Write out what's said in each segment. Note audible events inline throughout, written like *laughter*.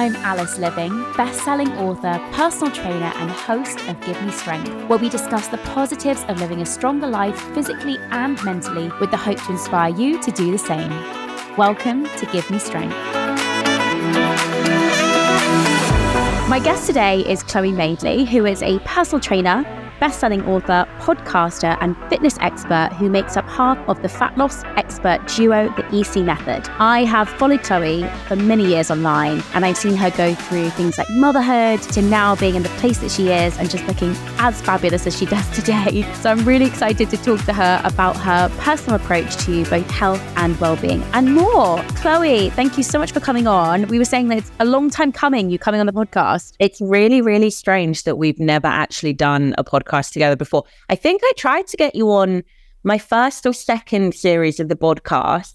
I'm Alice Liveing, best-selling author, personal trainer, and host of Give Me Strength, where we discuss the positives of living a stronger life physically and mentally with the hope to inspire you to do the same. Welcome to Give Me Strength. My guest today is Chloe Madeley, who is a personal trainer, best-selling author, podcaster, and fitness expert who makes up half of the fat loss expert duo, the EC Method. I have followed Chloe for many years online, and I've seen her go through things like motherhood to now being in the place that she is and just looking as fabulous as she *laughs* does today. So I'm really excited to talk to her about her personal approach to both health and well-being and more. Chloe, thank you so much for coming on. We were saying that it's a long time coming, you coming on the podcast. It's really, really strange that we've never actually done a podcast together before. I think I tried to get you on my first or second series of the podcast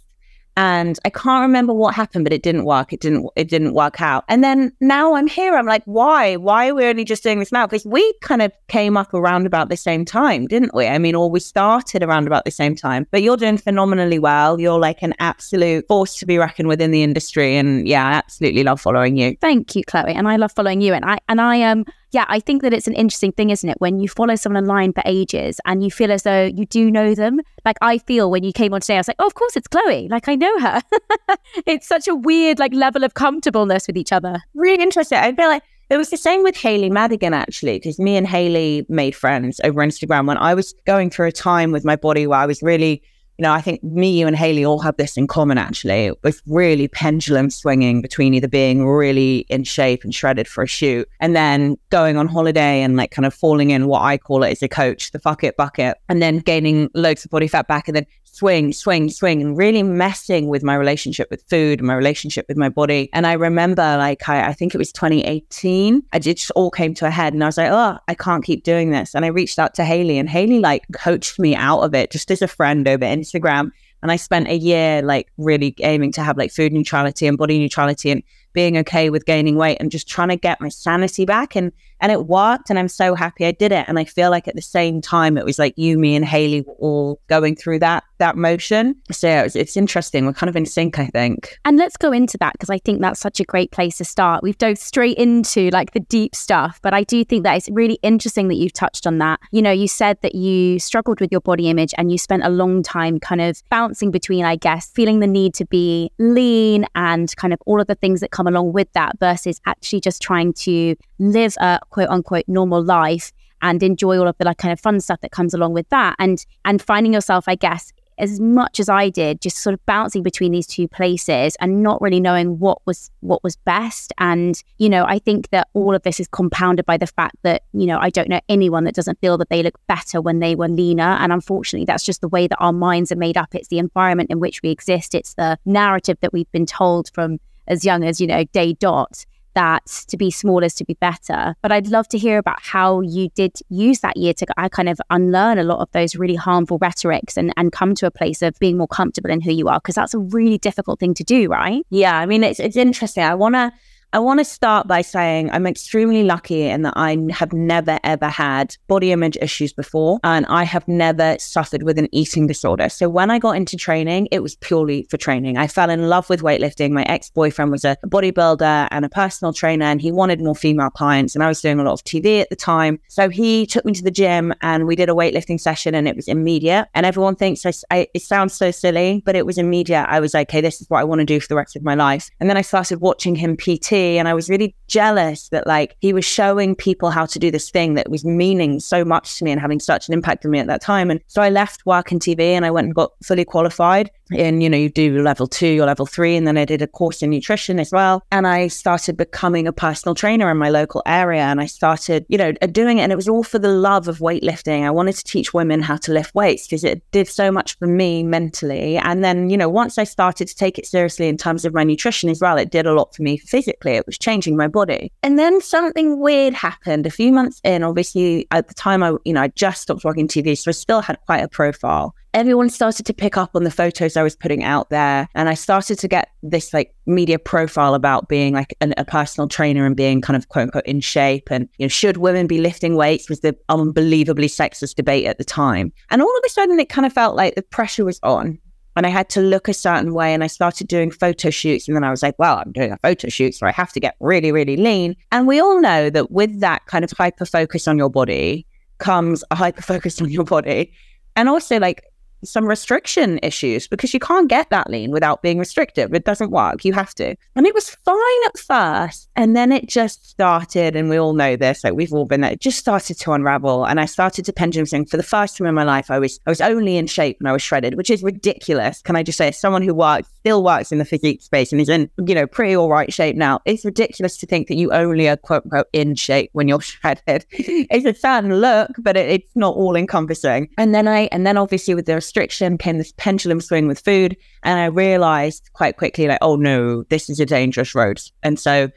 and I can't remember what happened, but it didn't work. It didn't. It didn't work out. And then now I'm here. I'm like, why? Why are we only just doing this now? Because we kind of came up around about the same time, didn't we? I mean, or we started around about the same time. But you're doing phenomenally well. You're like an absolute force to be reckoned with in the industry. And yeah, I absolutely love following you. Thank you, Chloe, and I love following you. And I and I um yeah, I think that it's an interesting thing, isn't it? When you follow someone online for ages and you feel as though you do know them. Like I feel when you came on today, I was like, oh, of course it's Chloe. Like I know her. *laughs* it's such a weird like level of comfortableness with each other. Really interesting. I feel like it was the same with Hayley Madigan, actually, because me and Hayley made friends over Instagram when I was going through a time with my body where I was really you know, I think me, you, and Hayley all have this in common, actually. with really pendulum swinging between either being really in shape and shredded for a shoot and then going on holiday and like kind of falling in what I call it as a coach, the fuck it bucket, and then gaining loads of body fat back and then swing, swing, swing, and really messing with my relationship with food, and my relationship with my body. And I remember, like, I, I think it was 2018, I just all came to a head and I was like, oh, I can't keep doing this. And I reached out to Hayley, and Hayley, like, coached me out of it just as a friend over Instagram. And I spent a year, like, really aiming to have like food neutrality and body neutrality and being okay with gaining weight and just trying to get my sanity back. And and it worked and i'm so happy i did it and i feel like at the same time it was like you me and hayley were all going through that that motion so yeah, it's, it's interesting we're kind of in sync i think And let's go into that because I think that's such a great place to start. We've dove straight into like the deep stuff, but I do think that it's really interesting that you've touched on that. You know, you said that you struggled with your body image and you spent a long time kind of bouncing between, I guess, feeling the need to be lean and kind of all of the things that come along with that versus actually just trying to live a quote unquote normal life and enjoy all of the like kind of fun stuff that comes along with that and and finding yourself i guess as much as I did, just sort of bouncing between these two places and not really knowing what was what was best. And you know, I think that all of this is compounded by the fact that you know I don't know anyone that doesn't feel that they look better when they were leaner. And unfortunately, that's just the way that our minds are made up. It's the environment in which we exist. It's the narrative that we've been told from as young as you know day dot that to be small is to be better. But I'd love to hear about how you did use that year to I kind of unlearn a lot of those really harmful rhetorics and, and come to a place of being more comfortable in who you are, because that's a really difficult thing to do, right? Yeah, I mean it's it's interesting. I wanna I want to start by saying I'm extremely lucky in that I have never ever had body image issues before and I have never suffered with an eating disorder. So when I got into training, it was purely for training. I fell in love with weightlifting. My ex-boyfriend was a bodybuilder and a personal trainer and he wanted more female clients and I was doing a lot of TV at the time. So he took me to the gym and we did a weightlifting session and it was immediate. And everyone thinks I, I, it sounds so silly, but it was immediate. I was like, okay, this is what I want to do for the rest of my life. And then I started watching him PT and I was really jealous that like he was showing people how to do this thing that was meaning so much to me and having such an impact on me at that time. And so I left work in TV and I went and got fully qualified in, you know, you do level two or level three. And then I did a course in nutrition as well. And I started becoming a personal trainer in my local area. And I started, you know, doing it. And it was all for the love of weightlifting. I wanted to teach women how to lift weights because it did so much for me mentally. And then, you know, once I started to take it seriously in terms of my nutrition as well, it did a lot for me physically. It was changing my body. And then something weird happened a few months in. Obviously, at the time, I, you know, I just stopped working TV. So I still had quite a profile everyone started to pick up on the photos I was putting out there. And I started to get this like media profile about being like an, a personal trainer and being kind of quote unquote in shape. And, you know, should women be lifting weights was the unbelievably sexist debate at the time. And all of a sudden, it kind of felt like the pressure was on. And I had to look a certain way. And I started doing photo shoots. And then I was like, well, I'm doing a photo shoot. So I have to get really, really lean. And we all know that with that kind of hyper focus on your body comes a hyper focus on your body. And also, like, some restriction issues because you can't get that lean without being restrictive. It doesn't work. You have to. And it was fine at first. And then it just started, and we all know this, like we've all been there, it just started to unravel. And I started to pendulum swing. For the first time in my life, I was I was only in shape and I was shredded, which is ridiculous. Can I just say, someone who works, still works in the physique space and is in, you know, pretty all right shape now, it's ridiculous to think that you only are quote unquote in shape when you're *laughs* shredded. it's a certain look, but it, it's not all encompassing. And then I and then obviously with the restriction came this pendulum swing with food. And I realized quite quickly, like, oh no, this is a dangerous road. And so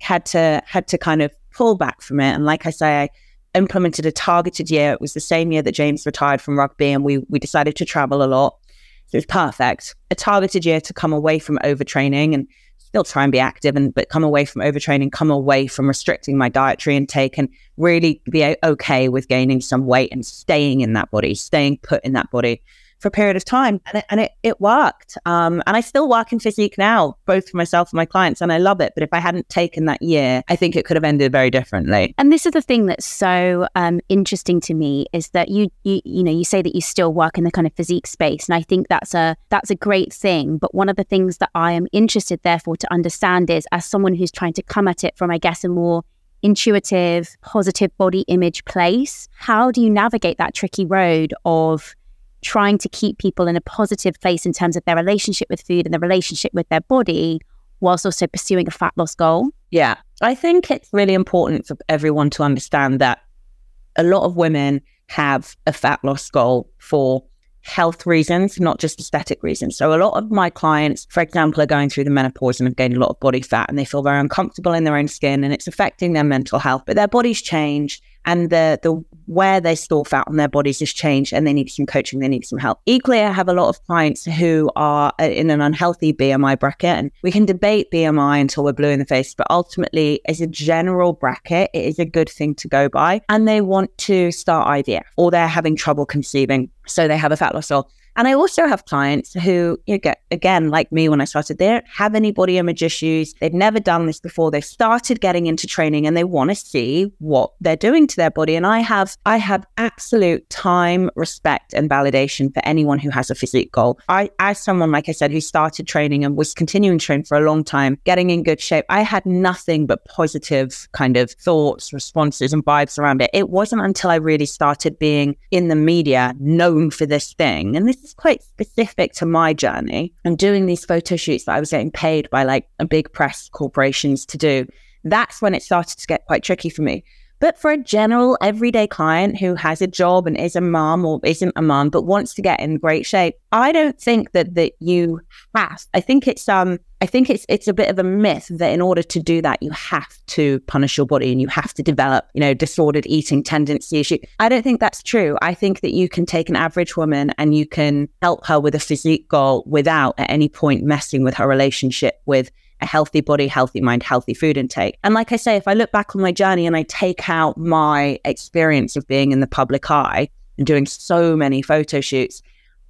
had to had to kind of pull back from it. And like I say, I implemented a targeted year. It was the same year that James retired from rugby, and we we decided to travel a lot. So it was perfect. A targeted year to come away from overtraining and still try and be active and but come away from overtraining, come away from restricting my dietary intake and really be okay with gaining some weight and staying in that body, staying put in that body for a period of time. And it, and it, it worked. Um, and I still work in physique now, both for myself and my clients, and I love it. But if I hadn't taken that year, I think it could have ended very differently. And this is the thing that's so um, interesting to me is that you, you, you know, you say that you still work in the kind of physique space. And I think that's a, that's a great thing. But one of the things that I am interested, therefore, to understand is as someone who's trying to come at it from, I guess, a more intuitive, positive body image place, how do you navigate that tricky road of trying to keep people in a positive place in terms of their relationship with food and the relationship with their body, whilst also pursuing a fat loss goal? Yeah, I think it's really important for everyone to understand that a lot of women have a fat loss goal for health reasons, not just aesthetic reasons. So a lot of my clients, for example, are going through the menopause and have gained a lot of body fat and they feel very uncomfortable in their own skin and it's affecting their mental health, but their bodies change and the the where they store fat on their bodies has changed and they need some coaching, they need some help. Equally, I have a lot of clients who are uh, in an unhealthy BMI bracket and we can debate BMI until we're blue in the face, but ultimately, as a general bracket, it is a good thing to go by. And they want to start IVF or they're having trouble conceiving. So they have a fat loss goal. And I also have clients who, you get again, like me when I started, they don't have any body image issues. They've never done this before. They've started getting into training and they want to see what they're doing to their body. And I have, I have absolute time, respect, and validation for anyone who has a physique goal. I, as someone, like I said, who started training and was continuing to train for a long time, getting in good shape, I had nothing but positive kind of thoughts, responses, and vibes around it. It wasn't until I really started being in the media known for this thing. And this is quite specific to my journey and doing these photo shoots that I was getting paid by like a big press corporations to do. That's when it started to get quite tricky for me. But for a general everyday client who has a job and is a mom or isn't a mom but wants to get in great shape, I don't think that that you have. I think it's um I think it's it's a bit of a myth that in order to do that you have to punish your body and you have to develop, you know, disordered eating tendencies. I don't think that's true. I think that you can take an average woman and you can help her with a physique goal without at any point messing with her relationship with a healthy body, healthy mind, healthy food intake. And like I say, if I look back on my journey and I take out my experience of being in the public eye and doing so many photo shoots,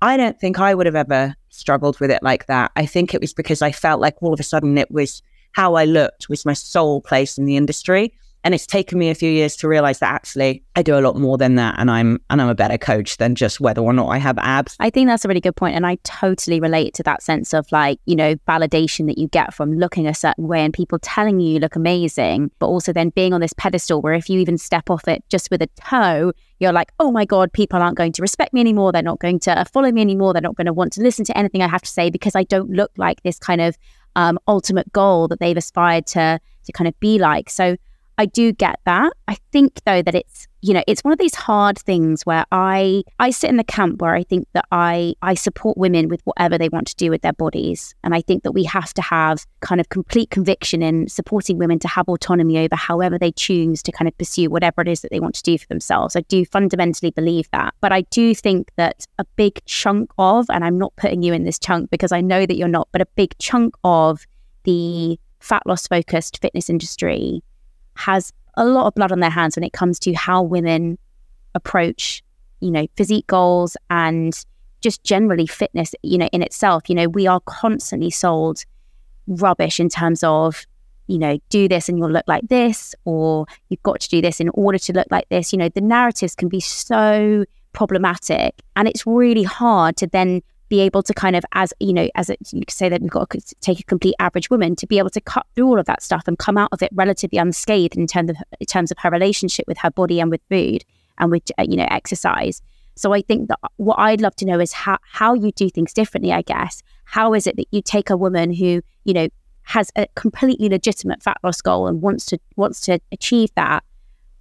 I don't think I would have ever struggled with it like that. I think it was because I felt like all of a sudden it was how I looked was my sole place in the industry. And it's taken me a few years to realize that actually I do a lot more than that and I'm and I'm a better coach than just whether or not I have abs. I think that's a really good point and I totally relate to that sense of like, you know, validation that you get from looking a certain way and people telling you you look amazing, but also then being on this pedestal where if you even step off it just with a toe, you're like, oh my God, people aren't going to respect me anymore. They're not going to follow me anymore. They're not going to want to listen to anything I have to say because I don't look like this kind of um, ultimate goal that they've aspired to to kind of be like. So I do get that. I think though that it's you know it's one of these hard things where I I sit in the camp where I think that I I support women with whatever they want to do with their bodies and I think that we have to have kind of complete conviction in supporting women to have autonomy over however they choose to kind of pursue whatever it is that they want to do for themselves. I do fundamentally believe that. But I do think that a big chunk of and I'm not putting you in this chunk because I know that you're not, but a big chunk of the fat loss focused fitness industry has a lot of blood on their hands when it comes to how women approach, you know, physique goals and just generally fitness, you know, in itself. You know, we are constantly sold rubbish in terms of, you know, do this and you'll look like this, or you've got to do this in order to look like this. You know, the narratives can be so problematic and it's really hard to then be able to kind of as you know as a, you could say that we've got to take a complete average woman to be able to cut through all of that stuff and come out of it relatively unscathed in terms of in terms of her relationship with her body and with food and with uh, you know exercise. So i think that what i'd love to know is how how you do things differently i guess. How is it that you take a woman who you know has a completely legitimate fat loss goal and wants to wants to achieve that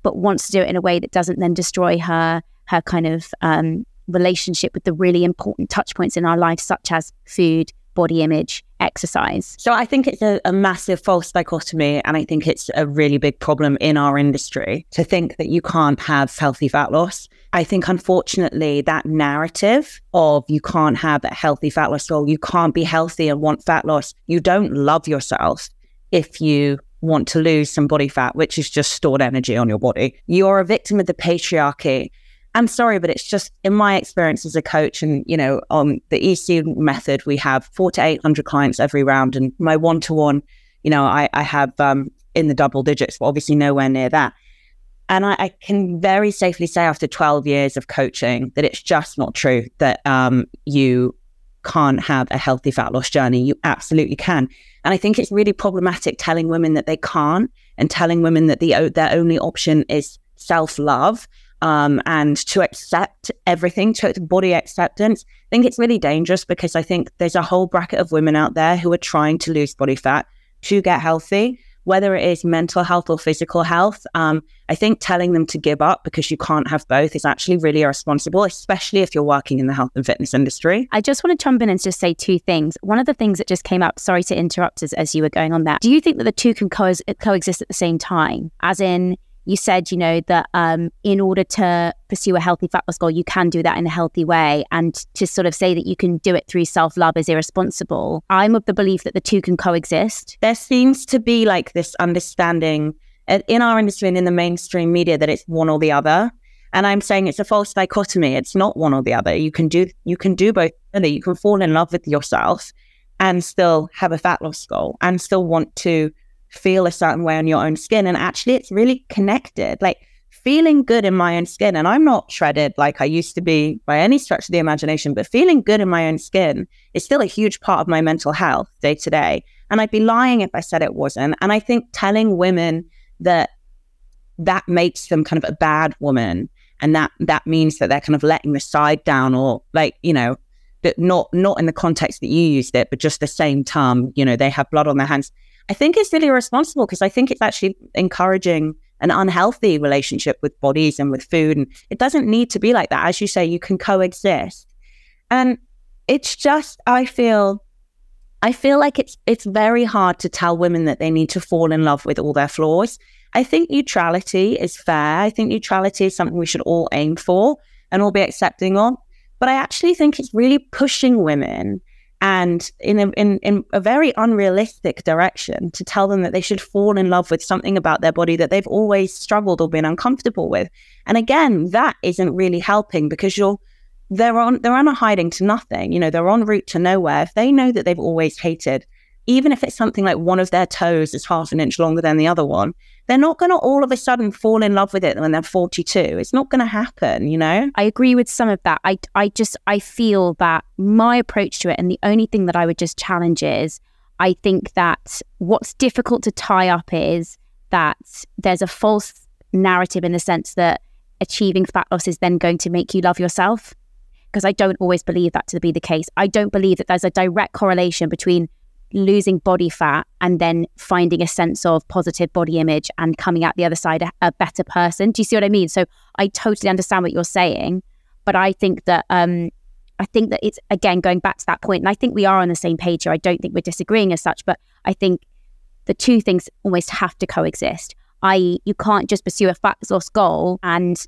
but wants to do it in a way that doesn't then destroy her her kind of um, relationship with the really important touch points in our life, such as food, body image, exercise. So I think it's a, a, massive false dichotomy. And I think it's a really big problem in our industry to think that you can't have healthy fat loss. I think, unfortunately, that narrative of you can't have a healthy fat loss goal, you can't be healthy and want fat loss, you don't love yourself if you want to lose some body fat, which is just stored energy on your body. You're a victim of the patriarchy I'm sorry, but it's just in my experience as a coach, and you know, on the EC method, we have four to eight hundred clients every round, and my one to one, you know, I, I have um, in the double digits, but obviously nowhere near that. And I, I, can very safely say, after 12 years of coaching, that it's just not true that um, you can't have a healthy fat loss journey. You absolutely can. And I think it's really problematic telling women that they can't and telling women that the their only option is self love um, and to accept everything, to body acceptance, I think it's really dangerous because I think there's a whole bracket of women out there who are trying to lose body fat to get healthy, whether it is mental health or physical health. Um, I think telling them to give up because you can't have both is actually really irresponsible, especially if you're working in the health and fitness industry. I just want to jump in and just say two things. One of the things that just came up, sorry to interrupt as, as you were going on that. Do you think that the two can co- coexist at the same time? As in, you said, you know, that um, in order to pursue a healthy fat loss goal, you can do that in a healthy way. And to sort of say that you can do it through self love is irresponsible. I'm of the belief that the two can coexist. There seems to be like this understanding uh, in our industry and in the mainstream media that it's one or the other. And I'm saying it's a false dichotomy. It's not one or the other. You can do you can do both. You can fall in love with yourself and still have a fat loss goal and still want to feel a certain way on your own skin. And actually, it's really connected. Like feeling good in my own skin. And I'm not shredded like I used to be by any stretch of the imagination, but feeling good in my own skin is still a huge part of my mental health day to day. And I'd be lying if I said it wasn't. And I think telling women that that makes them kind of a bad woman and that that means that they're kind of letting the side down or like you know that not not in the context that you used it but just the same term you know they have blood on their hands I think it's really irresponsible because I think it's actually encouraging an unhealthy relationship with bodies and with food. And it doesn't need to be like that. As you say, you can coexist. And it's just, I feel, I feel like it's it's very hard to tell women that they need to fall in love with all their flaws. I think neutrality is fair. I think neutrality is something we should all aim for and all be accepting of. But I actually think it's really pushing women and in a, in, in a very unrealistic direction to tell them that they should fall in love with something about their body that they've always struggled or been uncomfortable with. And again, that isn't really helping because you're they're on they're on a hiding to nothing. You know, they're on route to nowhere. If they know that they've always hated even if it's something like one of their toes is half an inch longer than the other one, they're not going to all of a sudden fall in love with it when they're 42. It's not going to happen, you know? I agree with some of that. I, I just, I feel that my approach to it, and the only thing that I would just challenge is, I think that what's difficult to tie up is that there's a false narrative in the sense that achieving fat loss is then going to make you love yourself. Because I don't always believe that to be the case. I don't believe that there's a direct correlation between losing body fat and then finding a sense of positive body image and coming out the other side a, a, better person. Do you see what I mean? So I totally understand what you're saying, but I think that um, I think that it's again going back to that point, and I think we are on the same page here. I don't think we're disagreeing as such, but I think the two things almost have to coexist. I.e., you can't just pursue a fat loss goal and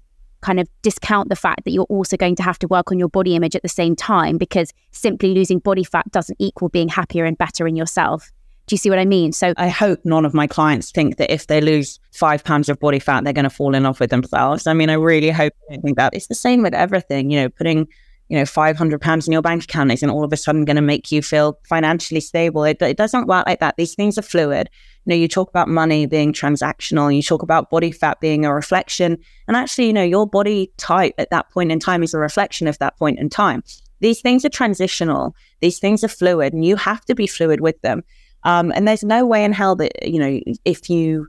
kind of discount the fact that you're also going to have to work on your body image at the same time because simply losing body fat doesn't equal being happier and better in yourself. Do you see what I mean? So I hope none of my clients think that if they lose five pounds of body fat, they're going to fall in love with themselves. I mean, I really hope they think that. It's the same with everything, you know, putting, you know, 500 pounds in your bank account isn't all of a sudden going to make you feel financially stable. It, it doesn't work like that. These things are fluid you know, you talk about money being transactional, you talk about body fat being a reflection. And actually, you know, your body type at that point in time is a reflection of that point in time. These things are transitional, these things are fluid, and you have to be fluid with them. Um, and there's no way in hell that, you know, if you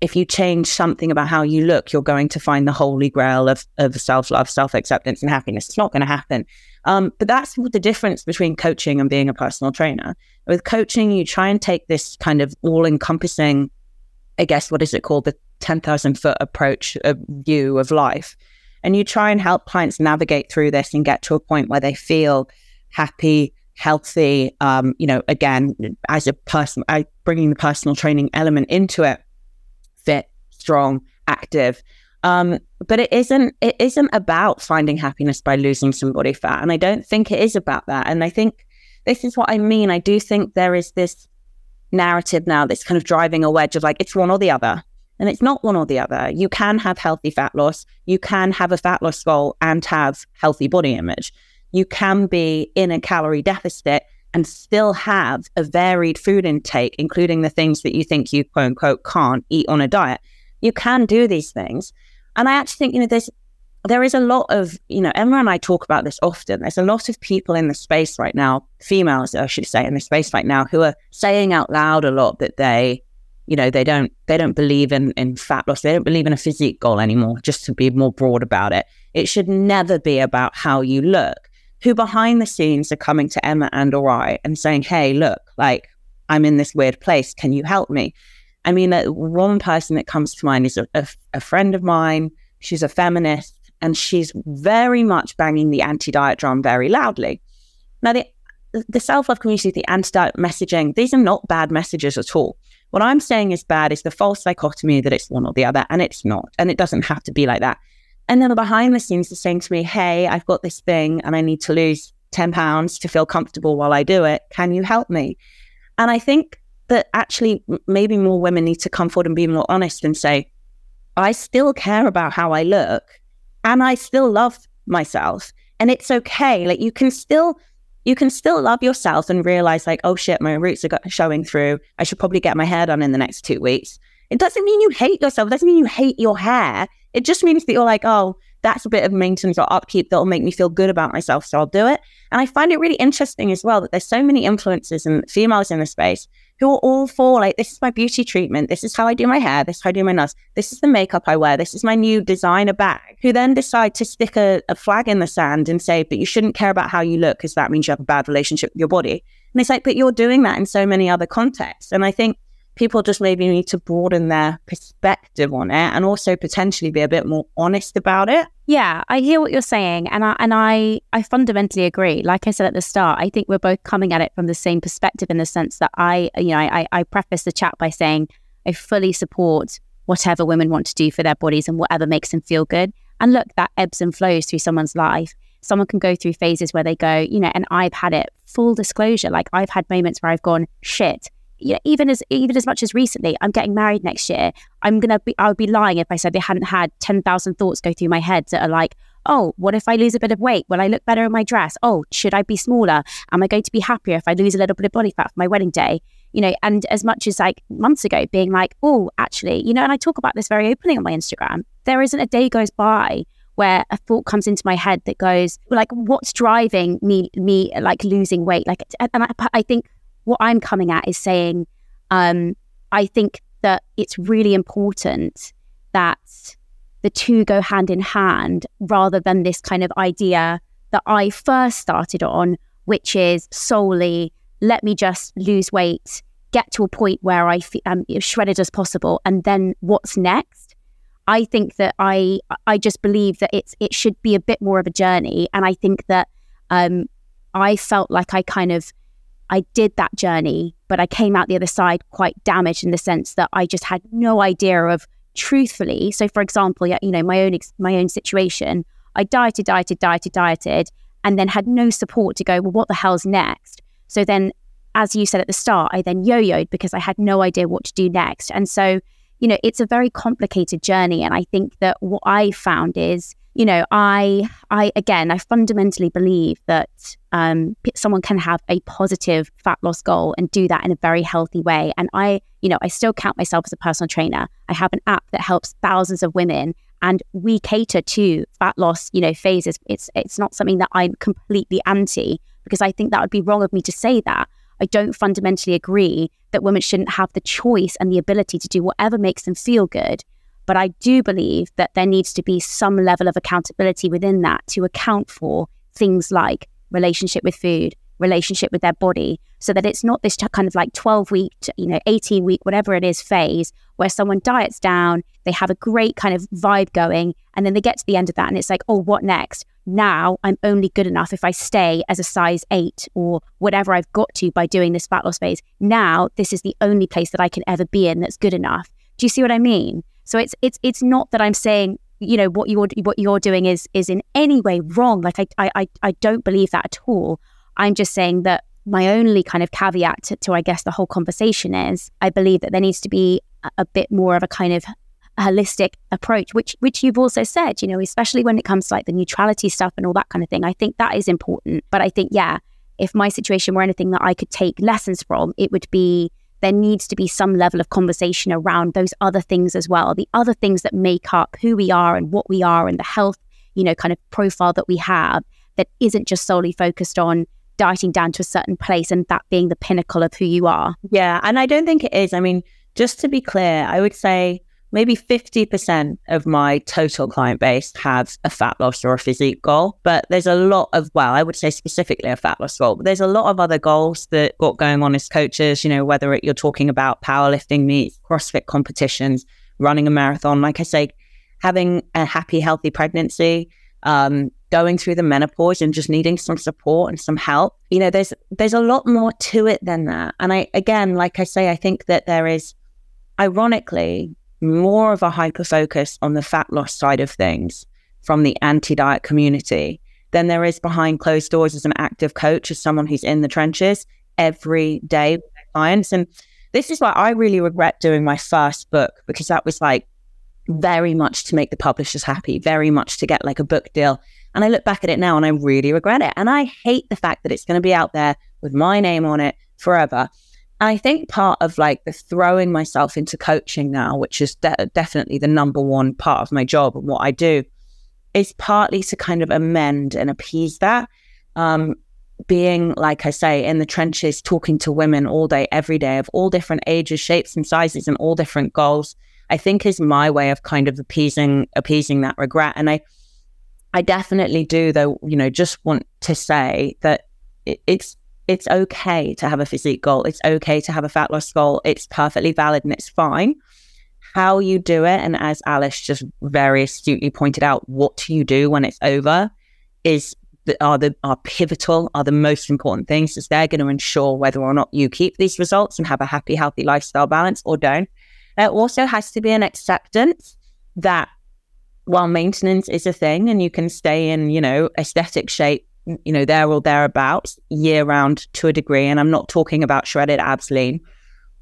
if you change something about how you look, you're going to find the holy grail of, of self love, self acceptance, and happiness. It's not going to happen. Um, but that's the difference between coaching and being a personal trainer. With coaching, you try and take this kind of all encompassing, I guess, what is it called? The 10,000 foot approach of view of life. And you try and help clients navigate through this and get to a point where they feel happy, healthy. Um, you know, again, as a person, I bringing the personal training element into it, strong, active. Um, but it isn't it isn't about finding happiness by losing some body fat. And I don't think it is about that. And I think this is what I mean. I do think there is this narrative now that's kind of driving a wedge of like it's one or the other. And it's not one or the other. You can have healthy fat loss. You can have a fat loss goal and have healthy body image. You can be in a calorie deficit and still have a varied food intake, including the things that you think you quote unquote can't eat on a diet. You can do these things. And I actually think, you know, there's there is a lot of, you know, Emma and I talk about this often. There's a lot of people in the space right now, females, I should say, in the space right now, who are saying out loud a lot that they, you know, they don't they don't believe in in fat loss. They don't believe in a physique goal anymore. Just to be more broad about it, it should never be about how you look. Who behind the scenes are coming to Emma and or I and saying, "Hey, look, like I'm in this weird place. Can you help me?" I mean, one person that comes to mind is a, a, a friend of mine. She's a feminist and she's very much banging the anti-diet drum very loudly. Now, the the self-love community, the anti-diet messaging, these are not bad messages at all. What I'm saying is bad is the false dichotomy that it's one or the other, and it's not, and it doesn't have to be like that. And then behind the scenes, they're saying to me, "Hey, I've got this thing, and I need to lose ten pounds to feel comfortable while I do it. Can you help me?" And I think that actually maybe more women need to come forward and be more honest and say, "I still care about how I look." and I still love myself. And it's okay. Like you can still you can still love yourself and realize like, oh shit, my roots are showing through. I should probably get my hair done in the next two weeks. It doesn't mean you hate yourself. It doesn't mean you hate your hair. It just means that you're like, oh, that's a bit of maintenance or upkeep that'll make me feel good about myself. So I'll do it. And I find it really interesting as well that there's so many influencers and females in the space who are all for like, this is my beauty treatment. This is how I do my hair. This is how I do my nails. This is the makeup I wear. This is my new designer bag. Who then decide to stick a, a flag in the sand and say, but you shouldn't care about how you look because that means you have a bad relationship with your body. And it's like, but you're doing that in so many other contexts. And I think people just maybe need to broaden their perspective on it and also potentially be a bit more honest about it. Yeah, I hear what you're saying and I and I I fundamentally agree. Like I said at the start, I think we're both coming at it from the same perspective in the sense that I, you know, I I preface the chat by saying I fully support whatever women want to do for their bodies and whatever makes them feel good. And look, that ebbs and flows through someone's life. someone can go through phases where they go, you know, and I've had it full disclosure. Like I've had moments where I've gone, shit, you know, even as even as much as recently, I'm getting married next year. I'm gonna be I would be lying if I said they hadn't had ten thousand thoughts go through my head that are like, oh, what if I lose a bit of weight? Will I look better in my dress? Oh, should I be smaller? Am I going to be happier if I lose a little bit of body fat for my wedding day? You know, and as much as like months ago, being like, oh, actually, you know, and I talk about this very openly on my Instagram. There isn't a day goes by where a thought comes into my head that goes like, what's driving me, me like losing weight? Like, and I, I think what I'm coming at is saying, um, I think that it's really important that the two go hand in hand rather than this kind of idea that I first started on, which is solely let me just lose weight, get to a point where I feel um, shredded as possible, and then what's next? I think that I I just believe that it's it should be a bit more of a journey, and I think that um, I felt like I kind of I did that journey, but I came out the other side quite damaged in the sense that I just had no idea of truthfully. So, for example, you know, my own my own situation, I dieted, dieted, dieted, dieted, and then had no support to go. Well, what the hell's next? So then, as you said at the start, I then yo-yoed because I had no idea what to do next, and so you know, it's a very complicated journey. And I think that what I found is you know, I, I again, I fundamentally believe that um, someone can have a positive fat loss goal and do that in a very healthy way. And I, you know, I still count myself as a personal trainer. I have an app that helps thousands of women, and we cater to fat loss, you know, phases. It's it's not something that I'm completely anti because I think that would be wrong of me to say that. I don't fundamentally agree that women shouldn't have the choice and the ability to do whatever makes them feel good. But I do believe that there needs to be some level of accountability within that to account for things like relationship with food, relationship with their body, so that it's not this kind of like 12 week, you know, 18 week, whatever it is phase where someone diets down, they have a great kind of vibe going, and then they get to the end of that and it's like, oh, what next? Now I'm only good enough if I stay as a size eight or whatever I've got to by doing this fat loss phase. Now this is the only place that I can ever be in that's good enough. Do you see what I mean? So it's it's it's not that I'm saying you know what you're what you're doing is is in any way wrong. Like I I I don't believe that at all. I'm just saying that my only kind of caveat to, to I guess the whole conversation is I believe that there needs to be a, a bit more of a kind of holistic approach, which which you've also said, you know, especially when it comes to like the neutrality stuff and all that kind of thing. I think that is important. But I think, yeah, if my situation were anything that I could take lessons from, it would be there needs to be some level of conversation around those other things as well, the other things that make up who we are and what we are and the health, you know, kind of profile that we have that isn't just solely focused on dieting down to a certain place and that being the pinnacle of who you are. Yeah. And I don't think it is. I mean, just to be clear, I would say maybe 50% of my total client base have a fat loss or a physique goal. But there's a lot of, well, I would say specifically a fat loss goal, but there's a lot of other goals that got going on as coaches, you know, whether it, you're talking about powerlifting meets, CrossFit competitions, running a marathon, like I say, having a happy, healthy pregnancy, um, going through the menopause and just needing some support and some help. You know, there's there's a lot more to it than that. And I again, like I say, I think that there is ironically more of a hyper focus on the fat loss side of things from the anti diet community than there is behind closed doors as an active coach, as someone who's in the trenches every day with their clients. And this is why I really regret doing my first book because that was like very much to make the publishers happy, very much to get like a book deal. And I look back at it now and I really regret it. And I hate the fact that it's going to be out there with my name on it forever. I think part of like the throwing myself into coaching now, which is de- definitely the number one part of my job and what I do, is partly to kind of amend and appease that. Um, being, like I say, in the trenches, talking to women all day, every day of all different ages, shapes, and sizes, and all different goals, I think is my way of kind of appeasing appeasing that regret. And I, I definitely do, though. You know, just want to say that it, it's it's okay to have a physique goal. It's okay to have a fat loss goal. It's perfectly valid and it's fine. How you do it, and as Alice just very astutely pointed out, what you do when it's over is are the are pivotal, are the most important things, as they're going to ensure whether or not you keep these results and have a happy, healthy lifestyle balance or don't. There also has to be an acceptance that while maintenance is a thing and you can stay in, you know, aesthetic shape, you know, there or thereabouts year round to a degree. And I'm not talking about shredded abs lean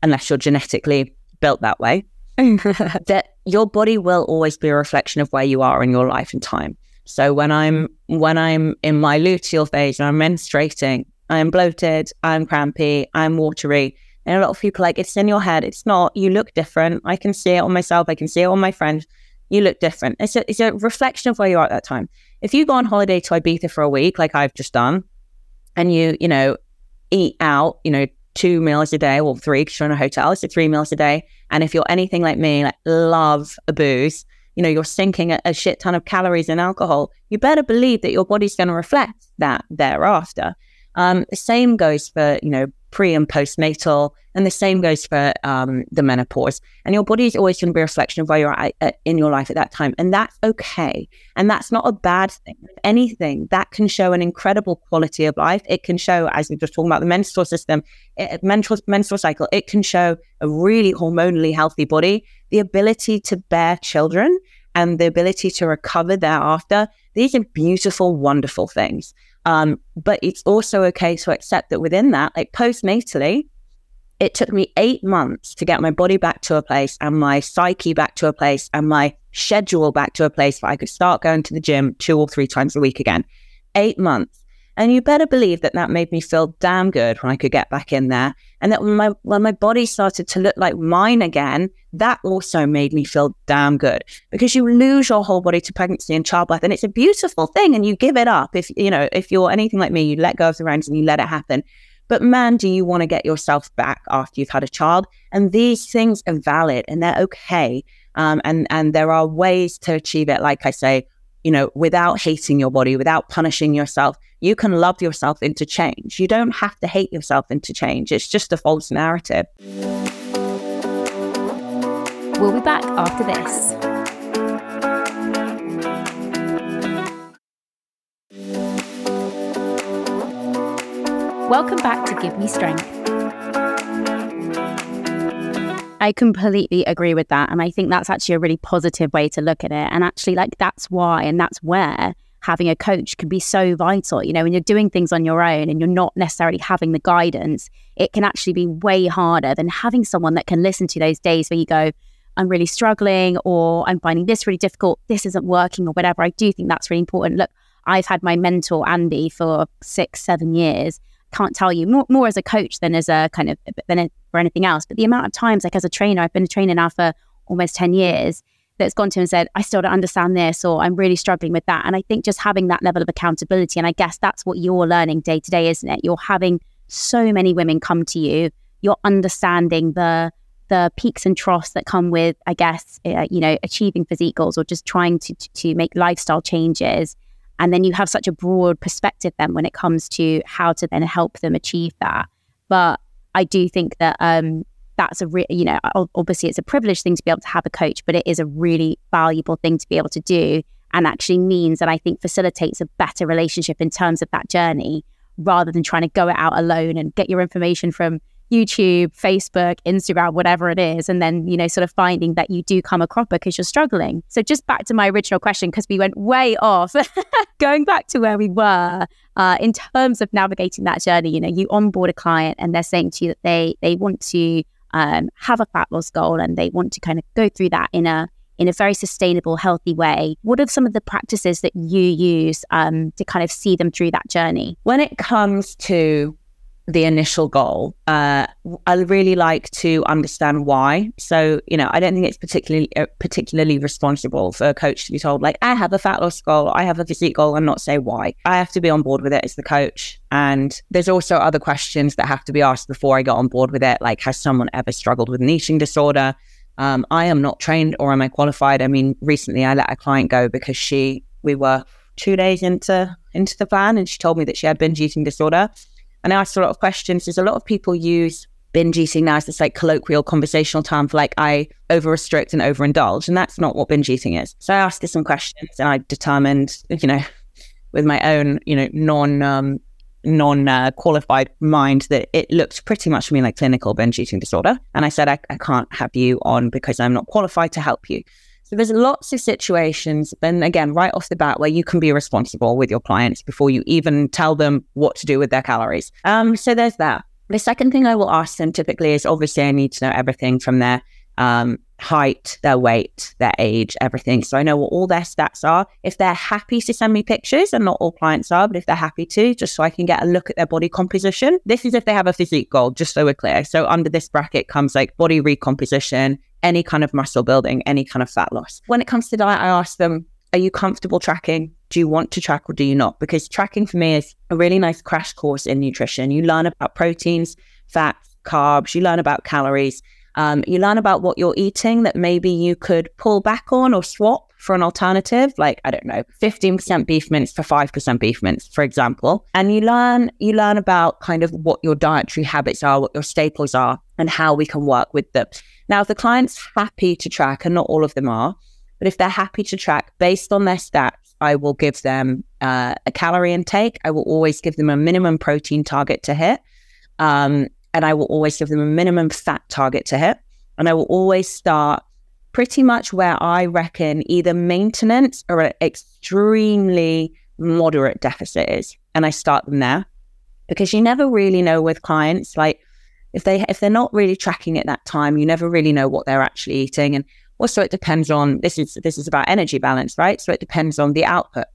unless you're genetically built that way. *laughs* that your body will always be a reflection of where you are in your life and time. So when I'm when I'm in my luteal phase and I'm menstruating, I'm bloated, I'm crampy, I'm watery. And a lot of people like it's in your head. It's not. You look different. I can see it on myself. I can see it on my friends. You look different. It's a it's a reflection of where you are at that time. If you go on holiday to Ibiza for a week, like I've just done, and you you know eat out, you know two meals a day or three because you're in a hotel, so three meals a day. And if you're anything like me, like love a booze, you know, you're sinking a, a shit ton of calories in alcohol, you better believe that your body's going to reflect that thereafter. Um, the same goes for, you know, pre and postnatal, and the same goes for um, the menopause. And your body is always going to be a reflection of where you're at, at, in your life at that time. And that's okay. And that's not a bad thing. If anything, that can show an incredible quality of life. It can show, as we are just talking about the menstrual system, it, menstrual, menstrual cycle, it can show a really hormonally healthy body, the ability to bear children and the ability to recover thereafter. These are beautiful, wonderful things. Um, but it's also okay to accept that within that, like postnatally, it took me eight months to get my body back to a place and my psyche back to a place and my schedule back to a place where I could start going to the gym two or three times a week again. Eight months. And you better believe that that made me feel damn good when I could get back in there. And that when my, when my body started to look like mine again, that also made me feel damn good because you lose your whole body to pregnancy and childbirth. And it's a beautiful thing. And you give it up. If, you know, if you're anything like me, you let go of the reins and you let it happen. But man, do you want to get yourself back after you've had a child? And these things are valid and they're okay. Um, and, and there are ways to achieve it. Like I say, you know, without hating your body, without punishing yourself, you can love yourself into change. You don't have to hate yourself into change. It's just a false narrative. We'll be back after this. Welcome back to Give Me Strength. I completely agree with that. And I think that's actually a really positive way to look at it. And actually, like, that's why and that's where having a coach can be so vital. You know, when you're doing things on your own and you're not necessarily having the guidance, it can actually be way harder than having someone that can listen to those days where you go, I'm really struggling or I'm finding this really difficult, this isn't working or whatever. I do think that's really important. Look, I've had my mentor, Andy, for six, seven years can't tell you more, more as a coach than as a kind of than a, for anything else. But the amount of times, like as a trainer, I've been a trainer now for almost 10 years that's gone to and said, I still don't understand this, or I'm really struggling with that. And I think just having that level of accountability, and I guess that's what you're learning day to day, isn't it? You're having so many women come to you, you're understanding the the peaks and troughs that come with, I guess, uh, you know, achieving physique goals or just trying to, to, to make lifestyle changes and then you have such a broad perspective then when it comes to how to then help them achieve that. But I do think that um, that's a re- you know obviously it's a privileged thing to be able to have a coach, but it is a really valuable thing to be able to do, and actually means that I think facilitates a better relationship in terms of that journey rather than trying to go it out alone and get your information from YouTube, Facebook, Instagram, whatever it is, and then, you know, sort of finding that you do come a cropper because you're struggling. So just back to my original question, because we went way off, *laughs* going back to where we were uh, in terms of navigating that journey, you know, you onboard a client and they're saying to you that they they want to um, have a fat loss goal and they want to kind of go through that in a in a very sustainable, healthy way. What are some of the practices that you use um, to kind of see them through that journey? When it comes to the initial goal. Uh, I really like to understand why. So, you know, I don't think it's particularly uh, particularly responsible for a coach to be told like, I have a fat loss goal, I have a physique goal, and not say why. I have to be on board with it as the coach. And there's also other questions that have to be asked before I get on board with it, like, has someone ever struggled with an eating disorder? Um, I am not trained or am I qualified? I mean, recently I let a client go because she, we were two days into into the plan, and she told me that she had binge eating disorder and I asked a lot of questions. There's a lot of people use binge eating now as this like colloquial conversational term for like I over restrict and overindulge. And that's not what binge eating is. So I asked her some questions and I determined, you know, with my own, you know, non um, non uh, qualified mind that it looked pretty much to me like clinical binge eating disorder. And I said, I, I can't have you on because I'm not qualified to help you. So there's lots of situations, and again, right off the bat, where you can be responsible with your clients before you even tell them what to do with their calories. Um, so there's that. The second thing I will ask them typically is obviously I need to know everything from their um, height, their weight, their age, everything. So I know what all their stats are. If they're happy to send me pictures, and not all clients are, but if they're happy to, just so I can get a look at their body composition. This is if they have a physique goal, just so we're clear. So under this bracket comes like body recomposition, any kind of muscle building, any kind of fat loss. When it comes to diet, I ask them, are you comfortable tracking? Do you want to track or do you not? Because tracking for me is a really nice crash course in nutrition. You learn about proteins, fats, carbs, you learn about calories, um, you learn about what you're eating that maybe you could pull back on or swap for an alternative, like I don't know, 15% beef mince for 5% beef mince, for example. And you learn you learn about kind of what your dietary habits are, what your staples are, and how we can work with them. Now, if the client's happy to track, and not all of them are, but if they're happy to track based on their stats, I will give them uh, a calorie intake. I will always give them a minimum protein target to hit. Um, and I will always give them a minimum fat target to hit. And I will always start pretty much where I reckon either maintenance or an extremely moderate deficit is. And I start them there because you never really know with clients, like if they if they're not really tracking at that time, you never really know what they're actually eating. And also it depends on this is this is about energy balance, right? So it depends on the output.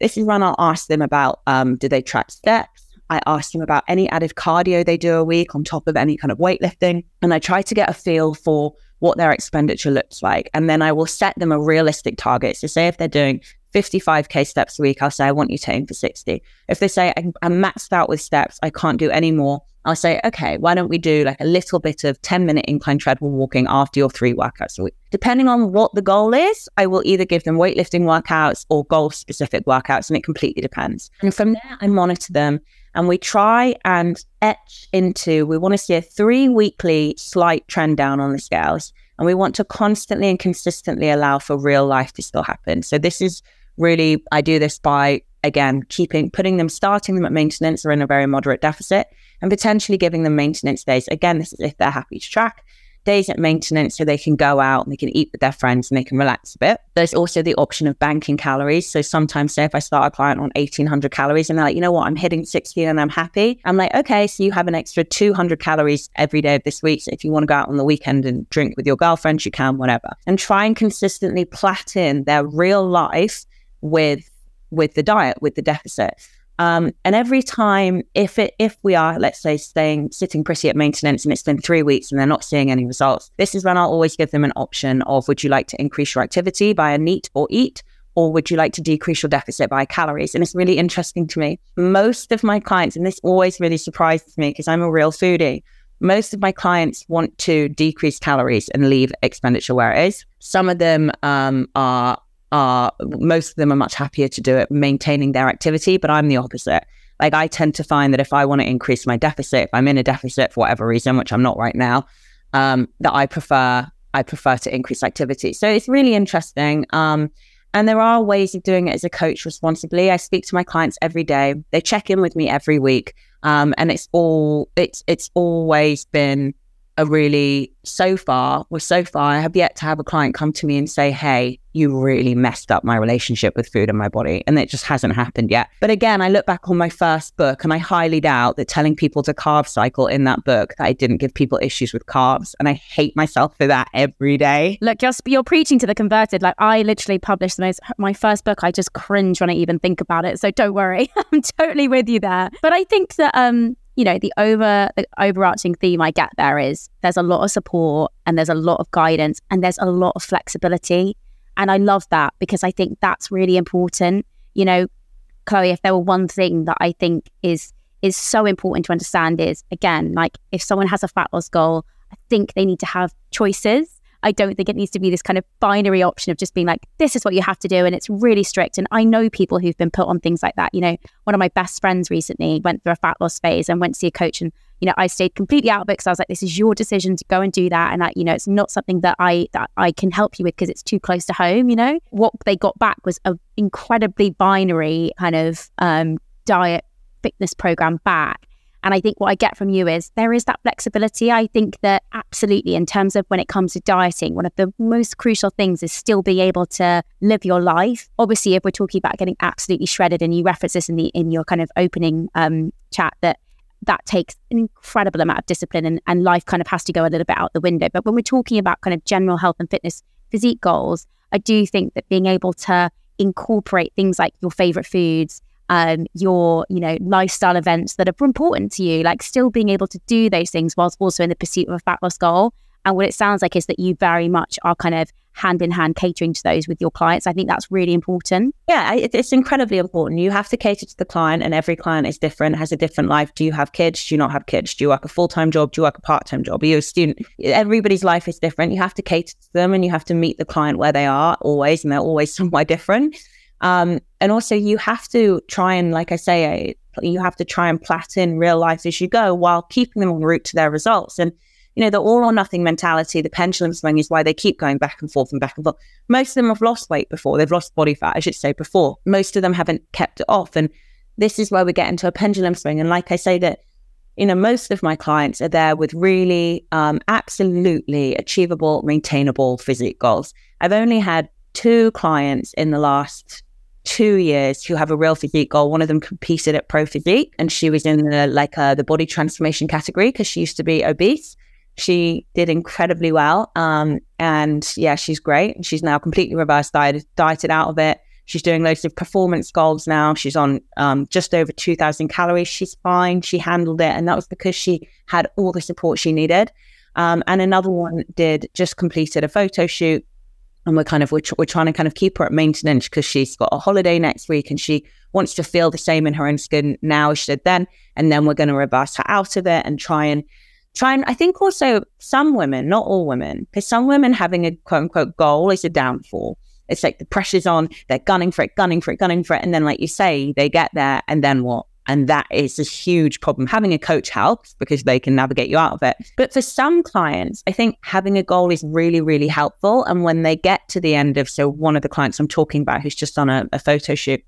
This is when I'll ask them about um, do they track steps? I ask them about any added cardio they do a week on top of any kind of weightlifting. And I try to get a feel for what their expenditure looks like. And then I will set them a realistic target. So, say if they're doing 55K steps a week, I'll say, I want you to aim for 60. If they say, I'm maxed out with steps, I can't do any more, I'll say, okay, why don't we do like a little bit of 10 minute incline treadmill walking after your three workouts a week? Depending on what the goal is, I will either give them weightlifting workouts or goal specific workouts, and it completely depends. And from there, I monitor them and we try and etch into, we want to see a three weekly slight trend down on the scales. And we want to constantly and consistently allow for real life to still happen. So this is really, I do this by, again, keeping, putting them, starting them at maintenance or in a very moderate deficit and potentially giving them maintenance days. Again, this is if they're happy to track days at maintenance so they can go out and they can eat with their friends and they can relax a bit. There's also the option of banking calories. So sometimes, say, if I start a client on 1800 calories and they're like, you know what, I'm hitting 60 and I'm happy, I'm like, okay, so you have an extra 200 calories every day of this week. So if you want to go out on the weekend and drink with your girlfriends, you can, whatever. And try and consistently plat in their real life with with the diet, with the deficit. Um, and every time, if it if we are, let's say, staying sitting pretty at maintenance and it's been three weeks and they're not seeing any results, this is when I'll always give them an option of would you like to increase your activity by a NEAT or EAT, or would you like to decrease your deficit by calories? And it's really interesting to me. Most of my clients, and this always really surprises me because I'm a real foodie. Most of my clients want to decrease calories and leave expenditure where it is. Some of them um, are are most of them are much happier to do it maintaining their activity, but I'm the opposite. Like I tend to find that if I want to increase my deficit, if I'm in a deficit for whatever reason, which I'm not right now, um, that I prefer I prefer to increase activity. So it's really interesting. Um, and there are ways of doing it as a coach responsibly. I speak to my clients every day. They check in with me every week. Um, and it's all it's it's always been a really so far well so far i have yet to have a client come to me and say hey you really messed up my relationship with food and my body and it just hasn't happened yet. But again i look back on my first book and i highly doubt that telling people to carb cycle in that book that i didn't give people issues with carbs and i hate myself for that every day. Look you're, you're preaching to the converted. Like i literally published the most my first book i just cringe when i even think about it so don't worry. *laughs* I'm totally with you there. But i think that um you know the over the overarching theme i get there is there's a lot of support and there's a lot of guidance and there's a lot of flexibility. And i love that because i think that's really important. You know chloe if there were one thing that i think is is so important to understand is again like if someone has a fat loss goal i think they need to have choices I don't think it needs to be this kind of binary option of just being like, this is what you have to do. And it's really strict. And I know people who've been put on things like that. You know, one of my best friends recently went through a fat loss phase and went to see a coach. And, you know, I stayed completely out of it because I was like, this is your decision to go and do that. And, that, you know, it's not something that I, that I can help you with because it's too close to home. You know, what they got back was an incredibly binary kind of um, diet fitness program back And I think what I get from you is there is that flexibility. I think that absolutely, in terms of when it comes to dieting, one of the most crucial things is still being able to live your life. Obviously, if we're talking about getting absolutely shredded, and you reference this in the in your kind of opening um, chat, that that takes an incredible amount of discipline and, and life kind of has to go a little bit out the window. But when we're talking about kind of general health and fitness physique goals, I do think that being able to incorporate things like your favorite foods, um, your you know lifestyle events that are important to you like still being able to do those things whilst also in the pursuit of a fat loss goal and what it sounds like is that you very much are kind of hand in hand catering to those with your clients. I think that's really important. Yeah, it's incredibly important. You have to cater to the client, and every client is different, has a different life. Do you have kids? Do you not have kids? Do you work a full time job? Do you work a part time job? Are you a student? Everybody's life is different. You have to cater to them and you have to meet the client where they are always, and they're always *laughs* somewhere different. Um, and also, you have to try and, like I say, you have to try and plat in real life as you go while keeping them en route to their results. And, you know, the all or nothing mentality, the pendulum swing is why they keep going back and forth and back and forth. Most of them have lost weight before. They've lost body fat, I should say, before. Most of them haven't kept it off. And this is where we get into a pendulum swing. And like I say, that, you know, most of my clients are there with really um, absolutely achievable, maintainable physique goals. I've only had two clients in the last two years who have a real physique goal. One of them competed at Pro Physique and she was in the like uh, the body transformation category because she used to be obese. She did incredibly well. Um, and yeah, she's great. She's now completely reversed dieted, dieted out of it. She's doing loads of performance goals now. She's on um, just over 2,000 calories. She's fine. She handled it. And that was because she had all the support she needed. Um, and another one did just completed a photo shoot and we're kind of we're, we're trying to kind of keep her at maintenance because she's got a holiday next week and she wants to feel the same in her own skin now as she did then and then we're going to reverse her out of it and try and try and i think also some women not all women because some women having a quote unquote goal is a downfall. It's like the pressure's on they're gunning for it gunning for it gunning for it and then like you say they get there and then what and that is a huge problem. Having a coach helps because they can navigate you out of it. But for some clients, I think having a goal is really, really helpful. And when they get to the end of, so one of the clients I'm talking about who's just on a, a photo shoot,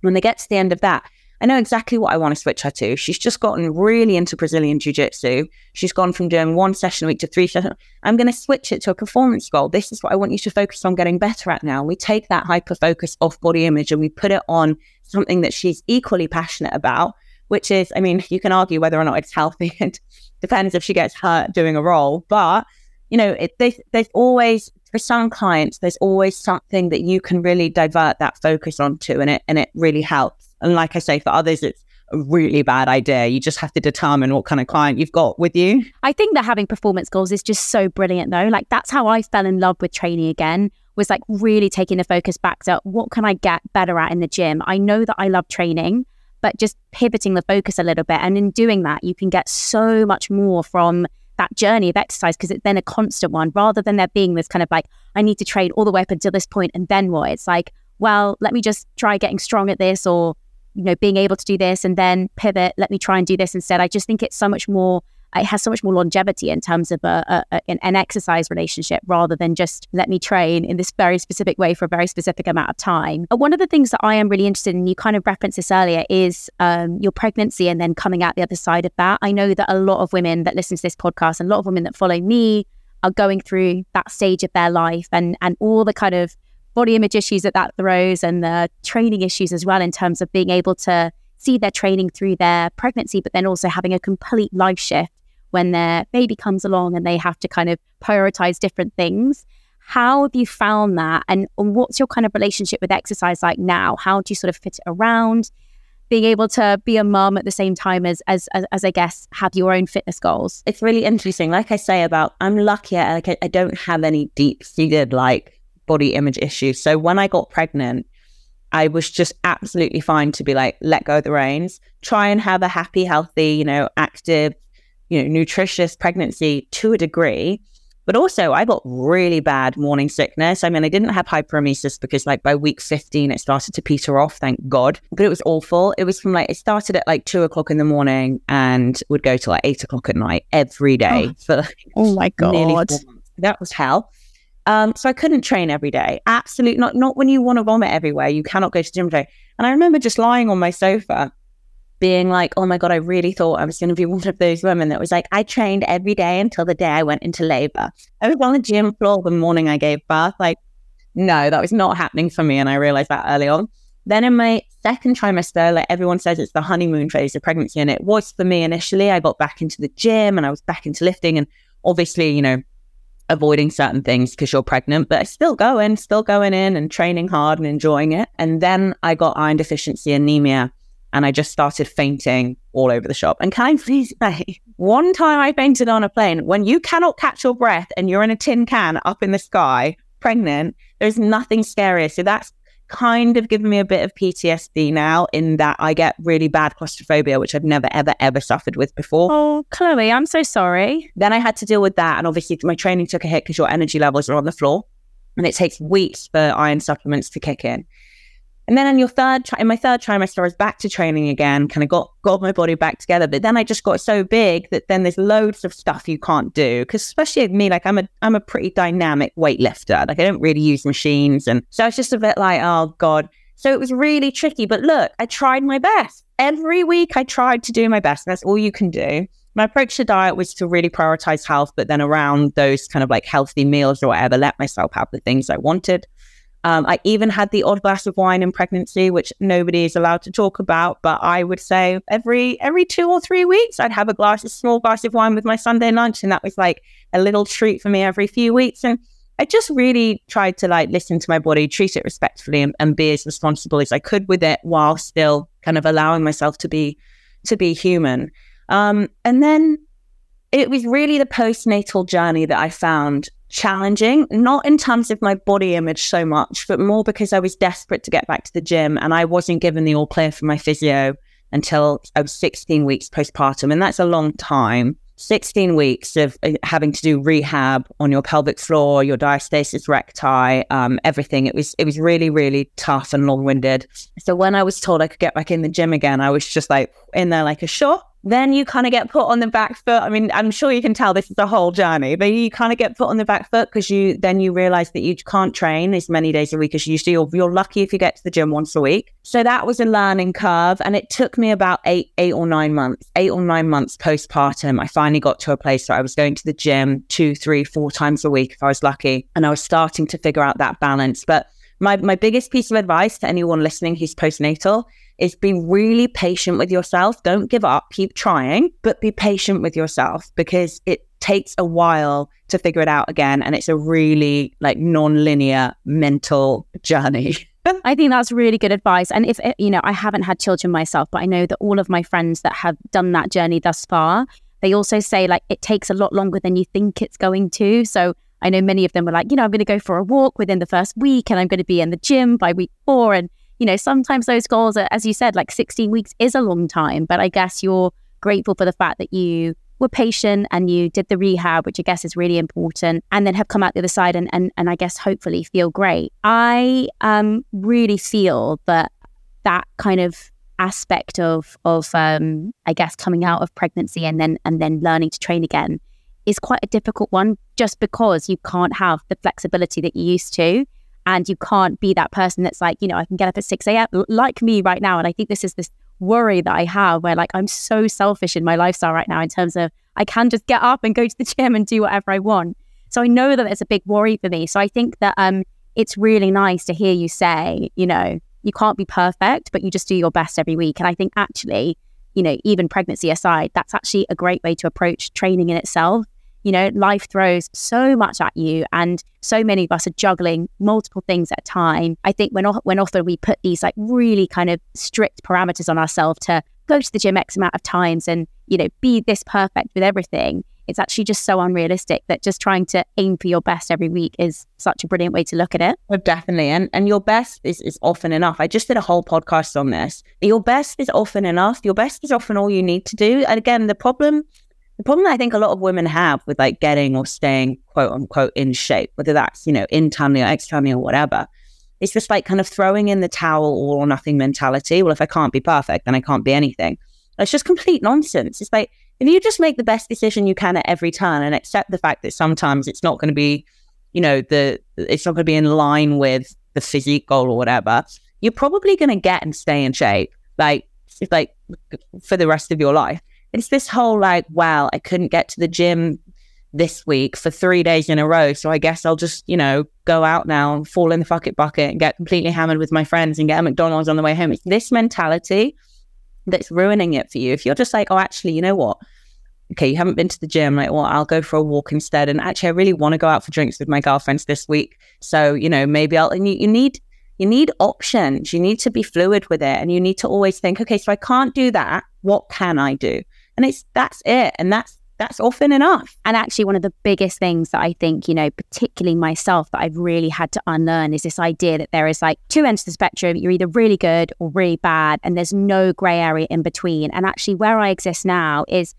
when they get to the end of that, I know exactly what I want to switch her to. She's just gotten really into Brazilian Jiu Jitsu. She's gone from doing one session a week to three sessions. I'm going to switch it to a performance goal. This is what I want you to focus on getting better at now. We take that hyper focus off body image and we put it on something that she's equally passionate about, which is, I mean, you can argue whether or not it's healthy. *laughs* It depends if she gets hurt doing a role. But, you know, it, there's, there's always, for some clients, there's always something that you can really divert that focus onto and it, and it really helps. And like I say, for others, it's a really bad idea. You just have to determine what kind of client you've got with you. I think that having performance goals is just so brilliant, though. Like, that's how I fell in love with training again, was like really taking the focus back to what can I get better at in the gym? I know that I love training, but just pivoting the focus a little bit. And in doing that, you can get so much more from that journey of exercise because it's then a constant one rather than there being this kind of like, I need to train all the way up until this point and then what? It's like, well, let me just try getting strong at this or you know, being able to do this and then pivot, let me try and do this instead. I just think it's so much more, it has so much more longevity in terms of a, a, an, an, exercise relationship rather than just let me train in this very specific way for a very specific amount of time. One of the things that I am really interested in, you kind of referenced this earlier, is um, your pregnancy and then coming out the other side of that. I know that a lot of women that listen to this podcast and a lot of women that follow me are going through that stage of their life and and all the kind of body image issues that that throws and the training issues as well in terms of being able to see their training through their pregnancy, but then also having a complete life shift when their baby comes along and they have to kind of prioritize different things. How have you found that? And what's your kind of relationship with exercise like now? How do you sort of fit it around? being able to be a mum at the same time as, as as as, I guess have your own fitness goals. It's really interesting. Like I say about I'm lucky. Like I, I don't have any deep seated like body image issues. So when I got pregnant, I was just absolutely fine to be like, let go of the reins, try and have a happy, healthy, you know, active, you know, nutritious pregnancy to a degree. But also, I got really bad morning sickness. I mean, I didn't have hyperemesis because, like, by week 15, it started to peter off, thank God. But it was awful. It was from like, it started at like two o'clock in the morning and would go to like eight o'clock at night every day oh. for like, oh my God. That was hell. Um, so I couldn't train every day. Absolutely not. Not when you want to vomit everywhere. You cannot go to the gym day. And I remember just lying on my sofa being like, oh my God, I really thought I was going to be *laughs* one of those women that was like, I trained every day until the day I went into labor. I was on the gym floor the morning I gave birth. Like, no, that was not happening for me. And I realized that early on. Then in my second trimester, like everyone says it's the honeymoon phase of pregnancy. And it was for me initially. I got back into the gym and I was back into lifting and obviously, you know, avoiding certain things because you're pregnant, but still going, still going in and training hard and enjoying it. And then I got iron deficiency anemia and I just started fainting all over the shop. And can I please *laughs* say, one time I fainted on a plane, when you cannot catch your breath and you're in a tin can up in the sky, pregnant, there's nothing scarier. So that's kind of given me a bit of PTSD now in that I get really bad claustrophobia, which I've never, ever, ever suffered with before. Oh, Chloe, I'm so sorry. Then I had to deal with that. And obviously, my training took a hit because your energy levels are on the floor and it takes weeks for iron supplements to kick in. And then in your third, in my third trimester, I was back to training again, kind of got got my body back together. But then I just got so big that then there's loads of stuff you can't do. Because especially me, like I'm a I'm a pretty dynamic weightlifter. Like I don't really use machines, and so it's just a bit like, oh god. So it was really tricky. But look, I tried my best every week. I tried to do my best. And that's all you can do. My approach to diet was to really prioritize health, but then around those kind of like healthy meals or whatever, let myself have the things I wanted. Um, I even had the odd glass of wine in pregnancy, which nobody is allowed to talk about. But I would say every every two or three weeks, I'd have a glass, a small glass of wine with my Sunday lunch, and that was like a little treat for me every few weeks. And I just really tried to like listen to my body, treat it respectfully, and, and be as responsible as I could with it, while still kind of allowing myself to be to be human. Um, and then it was really the postnatal journey that I found challenging, not in terms of my body image so much, but more because I was desperate to get back to the gym and I wasn't given the all clear from my physio until I was 16 weeks postpartum. And that's a long time. 16 weeks of uh, having to do rehab on your pelvic floor, your diastasis recti, um, everything. It was it was really really tough and long winded. So when I was told I could get back in the gym again, I was just like in there like a shot then you kind of get put on the back foot. I mean, I'm sure you can tell this is a whole journey, but you kind of get put on the back foot because you then you realize that you can't train as many days a week as you used to. You're, you're lucky if you get to the gym once a week. So that was a learning curve, and it took me about eight, eight or nine months, eight or nine months postpartum. I finally got to a place where I was going to the gym two, three, four times a week if I was lucky, and I was starting to figure out that balance. But my my biggest piece of advice to anyone listening who's postnatal is be really patient with yourself. Don't give up, keep trying, but be patient with yourself because it takes a while to figure it out again. And it's a really like non-linear mental journey. *laughs* I think that's really good advice. And if, you know, I haven't had children myself, but I know that all of my friends that have done that journey thus far, they also say like it takes a lot longer than you think it's going to. So I know many of them were like, you know, I'm going to go for a walk within the first week and I'm going to be in the gym by week four. And you know, sometimes those goals are, as you said, like 16 weeks is a long time, but I guess you're grateful for the fact that you were patient and you did the rehab, which I guess is really important, and then have come out the other side and and, and I guess hopefully feel great. I um really feel that that kind of aspect of of um I guess coming out of pregnancy and then and then learning to train again is quite a difficult one just because you can't have the flexibility that you used to and you can't be that person that's like, you know, I can get up at 6 a.m. like me right now. And I think this is this worry that I have where like I'm so selfish in my lifestyle right now in terms of I can just get up and go to the *laughs* gym and do whatever I want. So I know that it's a big worry for me. So I think that um it's really nice to hear you say, you know, you can't be perfect, but you just do your best every week. And I think actually, you know, even pregnancy aside, that's actually a great way to approach training in itself you know, life throws so much at you, and so many of us are juggling multiple things at a time. I think when when often we put these like really kind of strict parameters on ourselves to go to the gym X amount of times and you know be this perfect with everything, it's actually just so unrealistic that just trying to aim for your best every week is such a brilliant way to look at it. Oh, definitely. And and your best is, is often enough. I just did a whole podcast on this. Your best is often enough. Your best is often all you need to do. And again, the problem the problem that I think a lot of women have with like getting or staying quote unquote in shape, whether that's, you know, internally or externally or whatever, it's just like kind of throwing in the towel all or nothing mentality. Well, if I can't be perfect, then I can't be anything. It's just complete nonsense. It's like if you just make the best decision you can at every turn and accept the fact that sometimes it's not going to be, you know, the it's not going to be in line with the physique goal or whatever, you're probably going to get and stay in shape. Like like for the rest of your life. It's this whole like, wow, I couldn't get to the gym this week for three days in a row. So I guess I'll just, you know, go out now and fall in the fuck it bucket and get completely hammered with my friends and get a McDonald's on the way home. It's this mentality that's ruining it for you. If you're just like, oh, actually, you know what? Okay, you haven't been to the gym. Like, well, I'll go for a walk instead. And actually, I really want to go out for drinks with my girlfriends this week. So, you know, maybe I'll, and you, you need, you need options. You need to be fluid with it. And you need to always think, okay, so I can't do that. What can I do? And it's, that's it. And that's, that's often enough. And actually, one of the biggest things that I think, you know, particularly myself, that I've really had to unlearn is this idea that there is like two ends of the spectrum. You're either really good or really bad, and there's no gray area in between. And actually, where I exist now is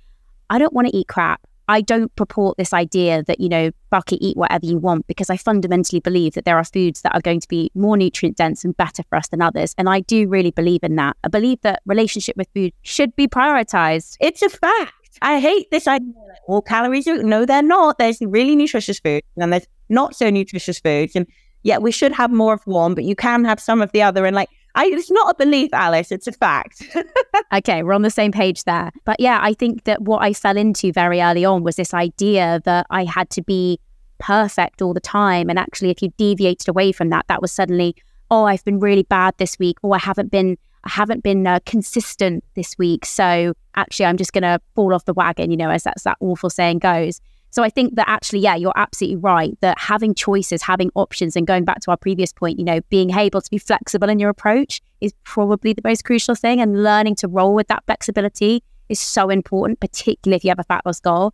I don't want to eat crap. I don't purport this idea that, you know, bucket eat whatever you want because I fundamentally believe that there are foods that are going to be more nutrient dense and better for us than others. And I do really believe in that. I believe that relationship with food should be prioritized. It's a fact. I hate this idea all calories are no, they're not. There's really nutritious food and there's not so nutritious foods. And yet we should have more of one, but you can have some of the other. And like I, it's not a belief, Alice. It's a fact. *laughs* okay, we're on the same page there. But yeah, I think that what I fell into very early on was this idea that I had to be perfect all the time. And actually, if you deviated away from that, that was suddenly, oh, I've been really bad this week, or I haven't been, I haven't been uh, consistent this week. So actually, I'm just going to fall off the wagon, you know, as that's that awful saying goes. So I think that actually, yeah, you're absolutely right that having choices, having options, and going back to our previous point, you know, being able to be flexible in your approach is probably the most crucial thing. And learning to roll with that flexibility is so important, particularly if you have a fat loss goal.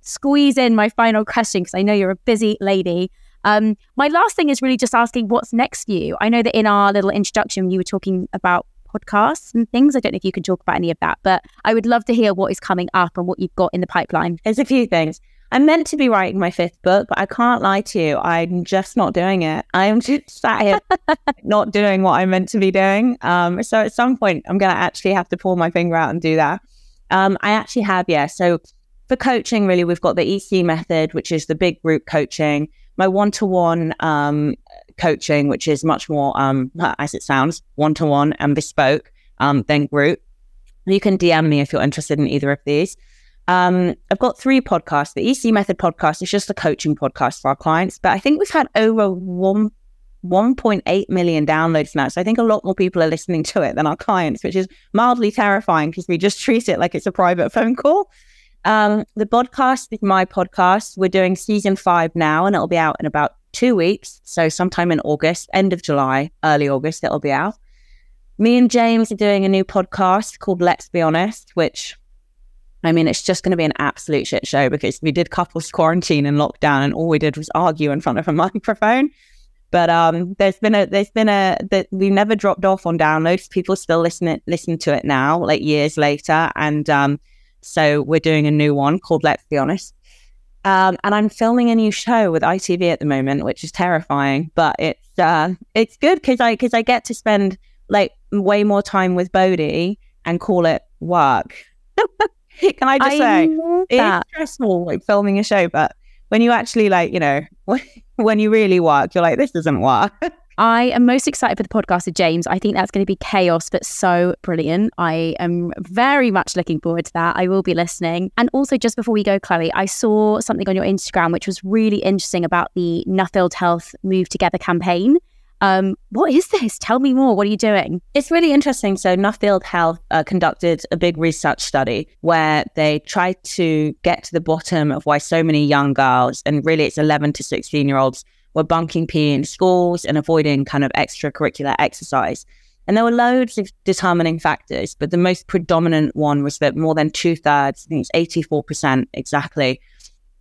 Squeeze in my final question because I know you're a busy lady. Um, my last thing is really just asking what's next for you. I know that in our little introduction, you were talking about podcasts and things. I don't know if you can talk about any of that, but I would love to hear what is coming up and what you've got in the pipeline. There's a few things. I'm meant to be writing my fifth book, but I can't lie to you. I'm just not doing it. I'm just sat here *laughs* not doing what I'm meant to be doing. Um, so at some point, I'm going to actually have to pull my finger out and do that. Um, I actually have, yeah. So for coaching, really, we've got the EC method, which is the big group coaching. My one to one coaching, which is much more, um, as it sounds, one to one and bespoke um, than group. You can DM me if you're interested in either of these. Um, I've got three podcasts. The EC Method podcast is just a coaching podcast for our clients, but I think we've had over one 1.8 million downloads now. So I think a lot more people are listening to it than our clients, which is mildly terrifying because we just *laughs* treat it like it's a private phone call. Um, the podcast is my podcast. We're doing season five now, and it'll be out in about two weeks. So, sometime in August, end of July, early August, it'll be out. Me and James are doing a new podcast called Let's Be Honest, which I mean, it's just going to be an absolute shit show because we did couples quarantine and lockdown, and all we did was argue in front of a *laughs* microphone. But um, there's been a there's been a that we never dropped off on downloads. People still listen listen to it now, like years later, and um, so we're doing a new one called Let's Be Honest. Um, and I'm filming a new show with ITV at the moment, which is terrifying, but it's uh, it's good because I because I get to spend like way more time with Bodhi and call it work. *laughs* Can I just I say it's stressful like filming a show, but when you actually like you know *laughs* when you really work, you're like this doesn't work. *laughs* I am most excited for the podcast with James. I think that's going to be chaos, but so brilliant. I am very much looking forward to that. I will be listening. And also, just before we go, Chloe, I saw something on your Instagram which was really interesting about the Nuffield Health Move Together campaign. Um, what is this? Tell me more. What are you doing? It's really interesting. So, Nuffield Health uh, conducted a big research study where they tried to get to the bottom of why so many young girls, and really it's 11 to 16 year olds, were bunking PE in schools and avoiding kind of extracurricular exercise. And there were loads of determining factors, but the most predominant one was that more than two thirds, I think it's 84% exactly,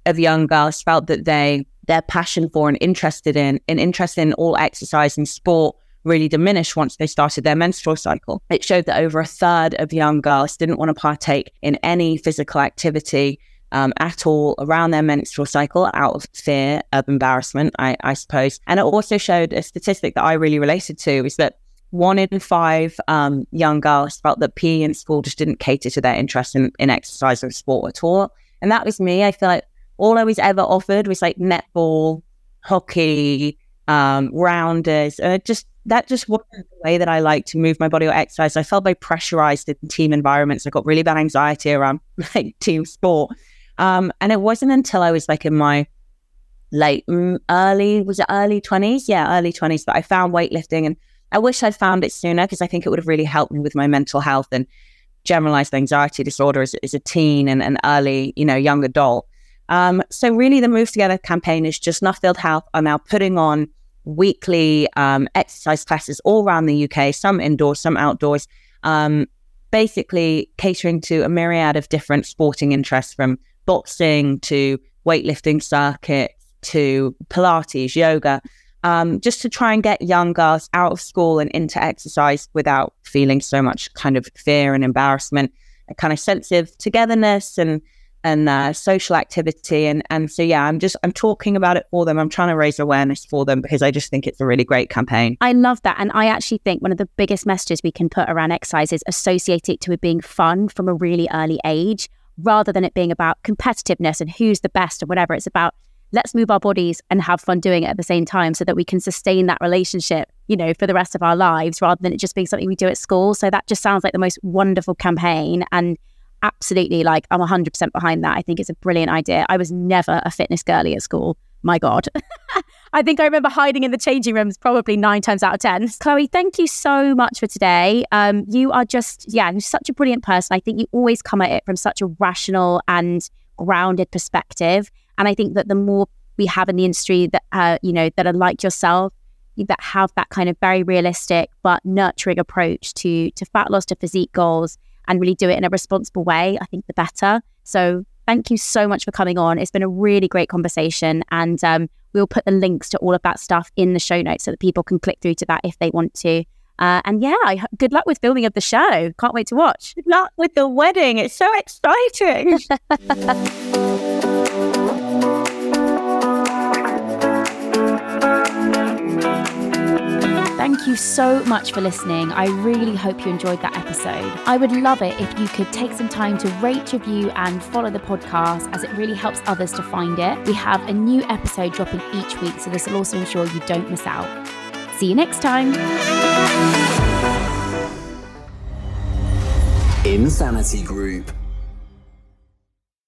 of young girls felt that they their passion for and interested in and interest in all exercise and sport really diminished once they started their menstrual cycle. It showed that over a third of young girls didn't want to partake in any physical activity um, at all around their menstrual cycle out of fear of embarrassment, I, I suppose. And it also showed a statistic that I really related to is that one in five um, young girls felt that PE in school just didn't cater to their interest in, in exercise or sport at all. And that was me. I feel like all I was ever offered was like netball, hockey, um, rounders, and it just that just wasn't the way that I like to move my body or exercise. I felt very pressurized in team environments. I got really bad anxiety around *laughs* like team sport. Um, and it wasn't until I was like in my late, mm, early, was it early 20s? Yeah, early 20s that I found weightlifting. And I wish I'd found it sooner because I think it would have really helped me with my mental health and generalized anxiety disorder as, as a teen and an early, you know, young adult. Um, so really the Move Together campaign is just Nuffield Health are now putting on weekly um, exercise classes all around the UK, some indoors, some outdoors, um, basically catering to a myriad of different sporting interests from boxing to weightlifting circuit to Pilates, yoga, um, just to try and get young girls out of school and into exercise without feeling so much kind of fear and embarrassment, a kind of sense of togetherness and and uh, social activity. And and so yeah, I'm just I'm talking about it for them. I'm trying to raise awareness for them because I just think it's a really great campaign. I love that, and I actually think one of the biggest messages we can put around exercise is associate it to it being fun from a really early age, rather than it being about competitiveness and who's the best or whatever. It's about let's move our bodies and have fun doing it at the same time so that we can sustain that relationship, you know, for the rest of our lives rather than it just being something we do at school. So that just sounds like the most wonderful campaign. And absolutely like I'm 100% behind that. I think it's a brilliant idea. I was never a fitness girly at school. My God. *laughs* I think I remember hiding in the changing rooms probably nine times out of 10. Chloe, thank you so much for today. Um, you are just, yeah, you're such a brilliant person. I think you always come at it from such a rational and grounded perspective. And I think that the more we have in the industry that, uh, you know, that are like yourself, that have that kind of very realistic but nurturing approach to to fat loss, to physique goals, and really do it in a responsible way, I think the better. So thank you so much for coming on. It's been a really great conversation. And um, we'll put the links to all of that stuff in the show notes so that people can click through to that if they want to. Uh, and yeah, I, good luck with filming of the show. Can't wait to watch. Good luck with the wedding. It's so exciting. *laughs* Thank you so much for listening. I really hope you enjoyed that episode. I would love it if you could take some time to rate, review, and follow the podcast as it really helps others to find it. We have a new episode dropping each week, so this will also ensure you don't miss out. See you next time. Insanity Group.